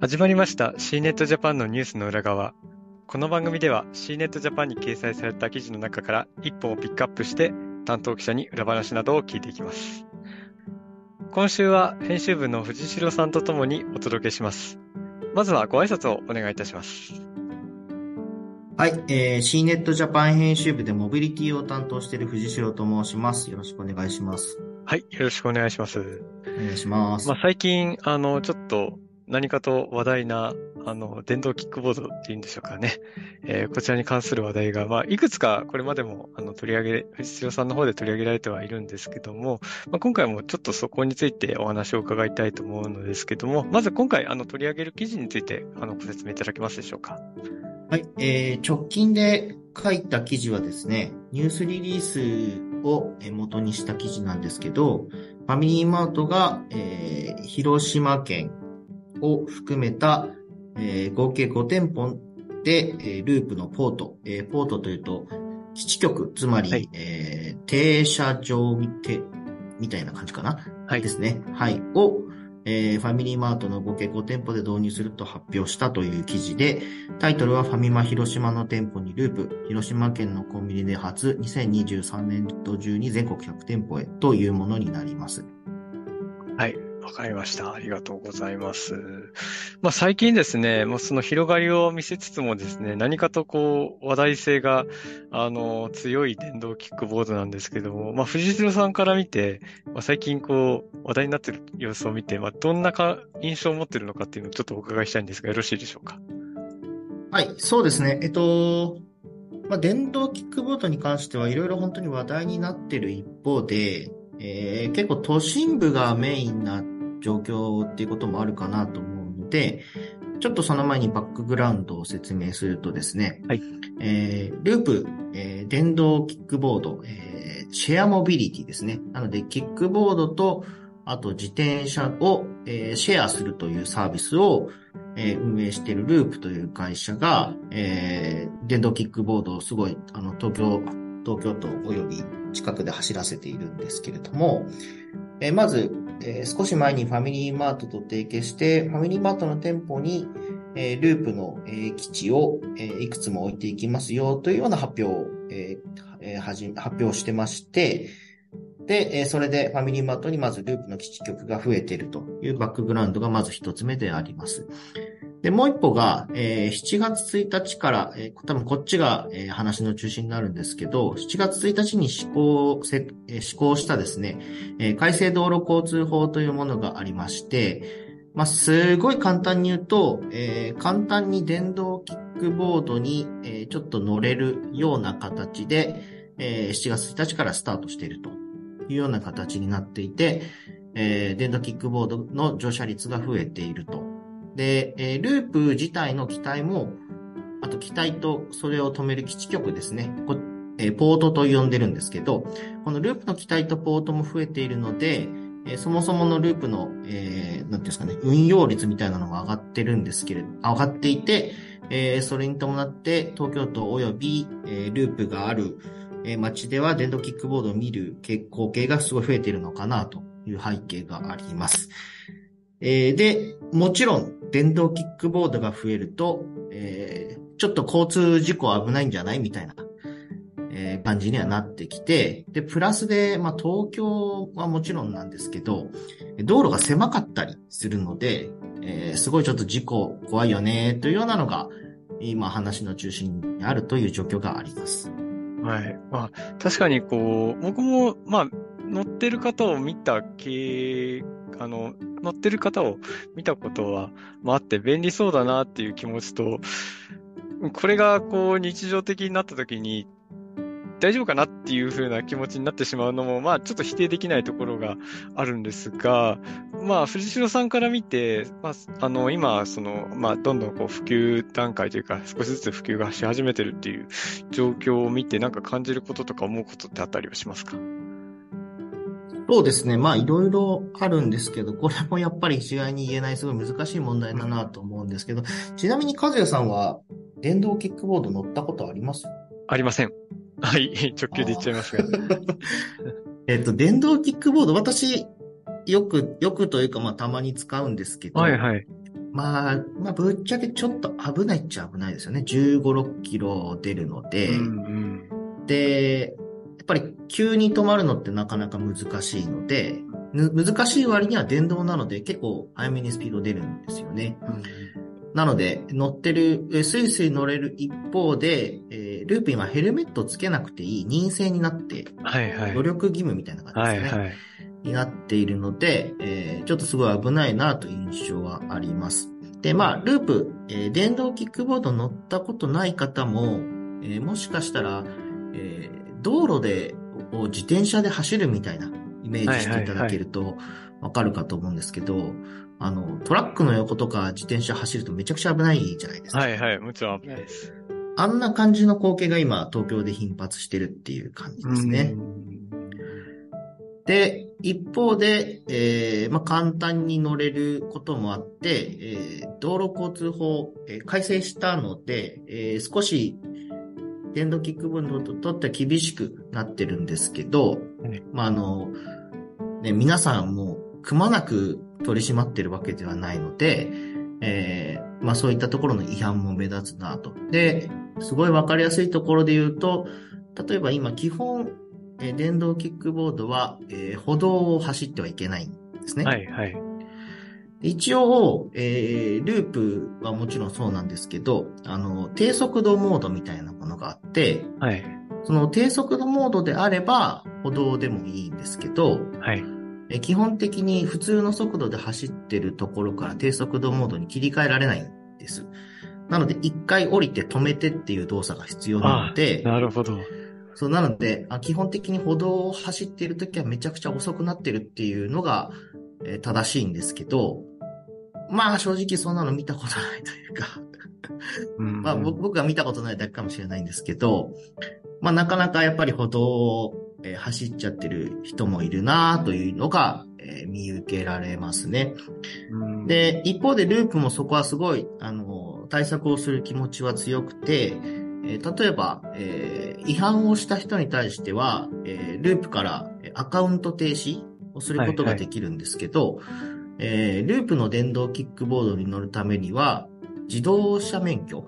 始まりました C ネットジャパンのニュースの裏側。この番組では C ネットジャパンに掲載された記事の中から一本をピックアップして担当記者に裏話などを聞いていきます。今週は編集部の藤代さんとともにお届けします。まずはご挨拶をお願いいたします。はい、えー、C ネットジャパン編集部でモビリティを担当している藤代と申します。よろしくお願いします。はい、よろしくお願いします。お願いします。まあ、最近、あの、ちょっと何かと話題な、あの、電動キックボードっていうんでしょうかね。えー、こちらに関する話題が、まあ、いくつかこれまでも、あの、取り上げ、藤代さんの方で取り上げられてはいるんですけども、まあ、今回もちょっとそこについてお話を伺いたいと思うのですけども、まず今回、あの、取り上げる記事について、あの、ご説明いただけますでしょうか？はい、えー、直近で書いた記事はですね、ニュースリリースを元にした記事なんですけど、ファミリーマートが、えー、広島県を含めた、えー、合計5店舗で、えー、ループのポート、えー、ポートというと、基地局、つまり、はい、えー、停車場みて、みたいな感じかな？はい。ですね。はい。を、えー、ファミリーマートの合計5店舗で導入すると発表したという記事で、タイトルはファミマ広島の店舗にループ、広島県のコンビニで初2023年度中に全国100店舗へというものになります。はい。わかりました。ありがとうございます。まあ、最近ですね、もうその広がりを見せつつもですね、何かとこう、話題性が、あの、強い電動キックボードなんですけども、まあ、藤代さんから見て、まあ、最近こう、話題になってる様子を見て、まあ、どんなか印象を持ってるのかっていうのをちょっとお伺いしたいんですが、よろしいでしょうか？はい、そうですね。えっと、まあ、電動キックボードに関してはいろいろ本当に話題になってる一方で、えー、結構都心部がメインな状況っていうこともあるかなと思うので、ちょっとその前にバックグラウンドを説明するとですね、はい。えー、ループ、えー、電動キックボード、えー、シェアモビリティですね。なので、キックボードと、あと自転車を、えー、シェアするというサービスを、えー、運営しているループという会社が、えー、電動キックボードをすごい、あの、東京、東京都及び近くで走らせているんですけれども、え、まず、え、少し前にファミリーマートと提携して、ファミリーマートの店舗に、え、ループの、え、基地を、え、いくつも置いていきますよというような発表を、えー、はじ発表してまして、で、え、それでファミリーマートにまずループの基地局が増えているというバックグラウンドがまず一つ目であります。で、もう一歩が、えー、7月1日から、えー、多分こっちが、えー、話の中心になるんですけど、7月1日に施行、せえ、施行したですね、え、改正道路交通法というものがありまして、まあ、すごい簡単に言うと、え、簡単に電動キックボードに、え、ちょっと乗れるような形で、え、7月1日からスタートしているというような形になっていて、え、電動キックボードの乗車率が増えていると。で、えー、ループ自体の機体も、あと機体とそれを止める基地局ですね。こえー、ポートと呼んでるんですけど、このループの機体とポートも増えているので、えー、そもそものループの、えー、なんていうんですかね、運用率みたいなのが上がってるんですけれど、上がっていて、えー、それに伴って東京都及び、えー、ループがある、えー、街では電動キックボードを見る光景がすごい増えているのかなという背景があります。えー、で、もちろん、電動キックボードが増えると、えー、ちょっと交通事故危ないんじゃないみたいな、えー、感じにはなってきて、で、プラスで、まあ、東京はもちろんなんですけど、道路が狭かったりするので、えー、すごいちょっと事故怖いよね、というようなのが、今話の中心にあるという状況があります。はい。まあ、確かにこう、僕も、まあ、乗ってる方を見た経あの、乗ってる方を見たことは、まあ、あって便利そうだなっていう気持ちと、これがこう日常的になった時に大丈夫かなっていう風な気持ちになってしまうのも、まあちょっと否定できないところがあるんですが、まあ藤代さんから見て、まああの今、その、まあどんどんこう普及段階というか少しずつ普及がし始めてるっていう状況を見てなんか感じることとか思うことってあったりはしますか？そうですね。まあ、いろいろあるんですけど、これもやっぱり一概に言えないすごい難しい問題だなと思うんですけど、ちなみに和也さんは電動キックボード乗ったことあります？ありません。はい、直球で言っちゃいますが。えっと、電動キックボード、私、よく、よくというか、まあ、たまに使うんですけど、はいはい。まあ、まあ、ぶっちゃけちょっと危ないっちゃ危ないですよね。15、6キロ出るので、うんで、やっぱり急に止まるのってなかなか難しいので、ぬ難しい割には電動なので結構早めにスピード出るんですよね。うんなので、乗ってる、えスイスイ乗れる一方で、えーループ今ヘルメットつけなくていい任性になって、はいはい。努力義務みたいな感じですね。はいはい。になっているので、えーちょっとすごい危ないなという印象はあります。で、まあ、ループ、えー電動キックボード乗ったことない方も、えーもしかしたら、えー道路で、を自転車で走るみたいなイメージしていただけるとわかるかと思うんですけど、あの、トラックの横とか自転車走るとめちゃくちゃ危ないじゃないですか。はいはい。もちろん危ないです。あんな感じの光景が今、東京で頻発してるっていう感じですね。で、一方で、えーまあ、簡単に乗れることもあって、えー道路交通法、えー改正したので、えー少し電動キックボードにとっては厳しくなってるんですけど、はいまあ、あの、ね、皆さんもくまなく取り締まってるわけではないので、えーまあ、そういったところの違反も目立つなと。で、すごいわかりやすいところで言うと、例えば今基本、えー電動キックボードは、えー歩道を走ってはいけないんですね。はいはい。一応、えーループはもちろんそうなんですけど、あの、低速度モードみたいなものがあって、はい。その低速度モードであれば歩道でもいいんですけど、はい。えー基本的に普通の速度で走ってるところから低速度モードに切り替えられないんです。なので、一回降りて止めてっていう動作が必要なので、なるほど。そう、なので、あ基本的に歩道を走っているときはめちゃくちゃ遅くなってるっていうのが、えー正しいんですけど、まあ正直そんなの見たことないというか、うん。まあ僕僕が見たことないだけかもしれないんですけど、まあなかなかやっぱり歩道を、えー走っちゃってる人もいるなというのが、えー見受けられますね。うん。で、一方でループもそこはすごい、あの、対策をする気持ちは強くて、えー例えば、えー違反をした人に対しては、えーループからえーアカウント停止をすることができるんですけど、えーループの電動キックボードに乗るためには、自動車免許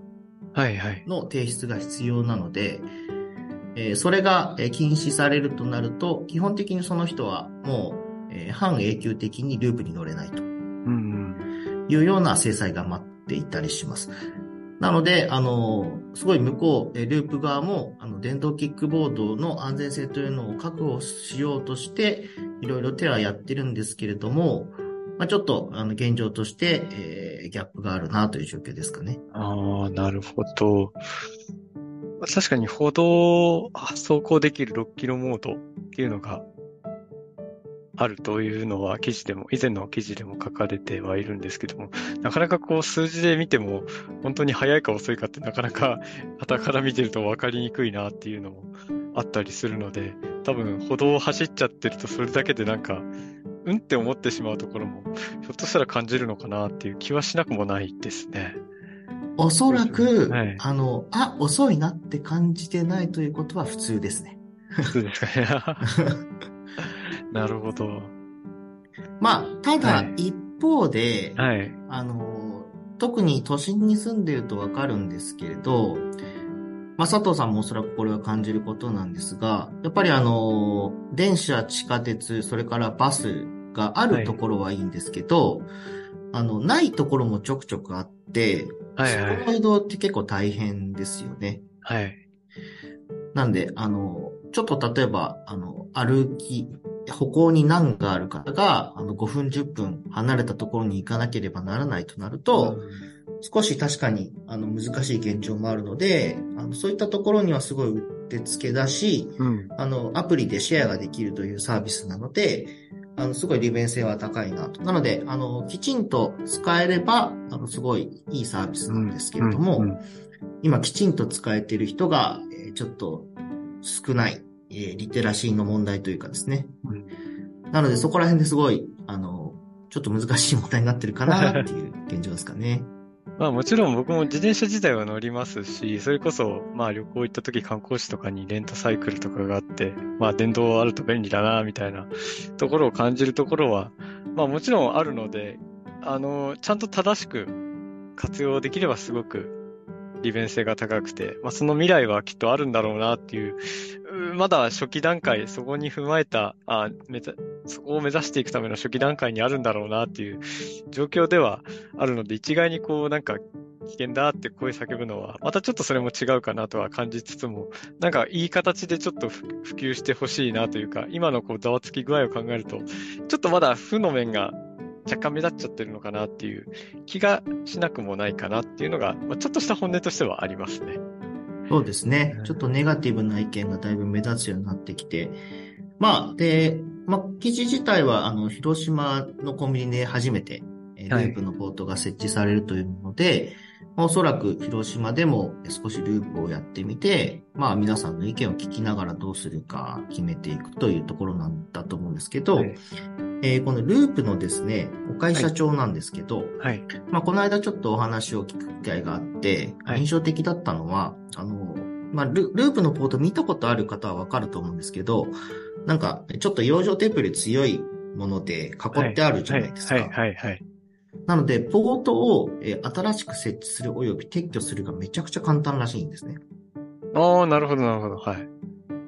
はいはい。の提出が必要なので、えーそれがえー禁止されるとなると、基本的にその人はもう、えー半永久的にループに乗れないと。うんいうような制裁が待っていたりします。なので、あの、すごい向こう、えループ側も、あの、電動キックボードの安全性というのを確保しようとして、いろいろ手はやってるんですけれども、まあ、ちょっと、あの、現状として、えーギャップがあるなという状況ですかね。ああ、なるほど。確かに歩道を走行できる6キロモードっていうのがあるというのは記事でも、以前の記事でも書かれてはいるんですけども、なかなかこう数字で見ても本当に速いか遅いかってなかなか傍から見てると分かりにくいなっていうのもあったりするので、多分歩道を走っちゃってるとそれだけでなんか、うんって思ってしまうところもひょっとしたら感じるのかなっていう気はしなくもないですね。おそらく、はいあの、あ、遅いなって感じてないということは普通ですね。そうですかね。なるほど。まあ、ただはい、一方で、はい。あの、特に都心に住んでいるとわかるんですけれど、まあ、佐藤さんもおそらくこれは感じることなんですが、やっぱりあの、電車、地下鉄、それからバスがあるところはいいんですけど、あの、ないところもちょくちょくあって、はいはいそこの移動って結構大変ですよね。はい。なんで、あの、ちょっと例えば、あの、歩き、歩行に難がある方が、あの、5分、10分離れたところに行かなければならないとなると、少し確かに、あの、難しい現状もあるので、あの、そういったところにはすごいうってつけだし、うん。あの、アプリでシェアができるというサービスなので、あの、すごい利便性は高いなと。なので、あの、きちんと使えれば、あの、すごいいいサービスなんですけれども、うんうん今きちんと使えている人が、えーちょっと少ない、えーリテラシーの問題というかですね。うんなのでそこら辺ですごい、あの、ちょっと難しい問題になってるかなっていう現状ですかね。まあもちろん僕も自転車自体は乗りますし、それこそまあ旅行行った時観光地とかにレンタサイクルとかがあって、まあ電動あると便利だなみたいなところを感じるところは、まあもちろんあるので、あの、ちゃんと正しく活用できればすごく利便性が高くて、まあ、その未来はきっとあるんだろうなっていう、まだ初期段階、そこに踏まえた、あめそこを目指していくための初期段階にあるんだろうなっていう状況ではあるので、一概にこうなんか危険だって声叫ぶのは、またちょっとそれも違うかなとは感じつつも、なんかいい形でちょっと普及してほしいなというか、今のこうざわつき具合を考えると、ちょっとまだ負の面が若干目立っちゃってるのかなっていう気がしなくもないかなっていうのが、まあ、ちょっとした本音としてはありますね。そうですね。ちょっとネガティブな意見がだいぶ目立つようになってきて、まあ、で、まあ、記事自体は、あの、広島のコンビニで初めて、ループのポートが設置されるというもので、はいおそらく広島でも少しループをやってみて、まあ皆さんの意見を聞きながらどうするか決めていくというところなんだと思うんですけど、はい、えー、このループのですね、岡井社長なんですけど、はい、まあこの間ちょっとお話を聞く機会があって、印象的だったのは、あの、まあルループのポート見たことある方はわかると思うんですけど、なんかちょっと養生テープで強いもので囲ってあるじゃないですか。はい、はい、はい。なので、ポートを、え新しく設置する及び撤去するがめちゃくちゃ簡単らしいんですね。ああ、なるほど、なるほど。はい。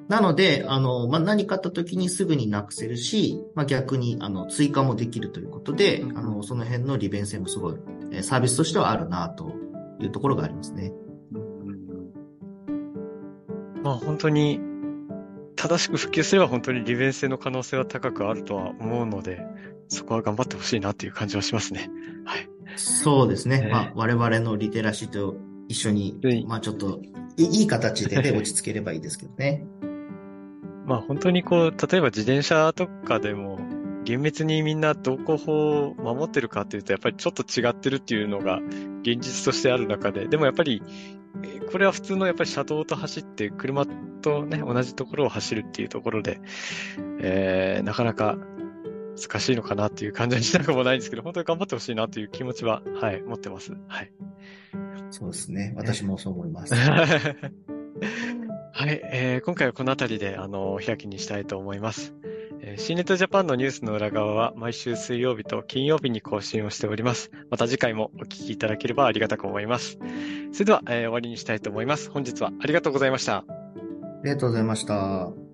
なので、あの、まあ、何かあった時にすぐになくせるし、まあ、逆に、あの、追加もできるということで、うん、あの、その辺の利便性もすごい、えサービスとしてはあるな、というところがありますね。うん、まあ、本当に、正しく普及すれば本当に利便性の可能性は高くあるとは思うので、そこは頑張ってほしいなという感じはしますね。はい。そうですね。えー、まあ、我々のリテラシーと一緒に、まあちょっと、いい形で、ね、落ち着ければいいですけどね。まあ本当にこう、例えば自転車とかでも、厳密にみんな道交法を守ってるかっていうと、やっぱりちょっと違ってるっていうのが現実としてある中で、でもやっぱり、これは普通のやっぱり車道と走って、車とね、同じところを走るっていうところで、えー、なかなか難しいのかなっていう感じにしなくもないんですけど、本当に頑張ってほしいなという気持ちは、はい、持ってます。はい。そうですね。私もそう思います。はい、えー、今回はこの辺りで、あの、開きにしたいと思います。え、シーネットジャパンのニュースの裏側は毎週水曜日と金曜日に更新をしております。また次回もお聞きいただければありがたく思います。それでは、えー、終わりにしたいと思います。本日はありがとうございました。ありがとうございました。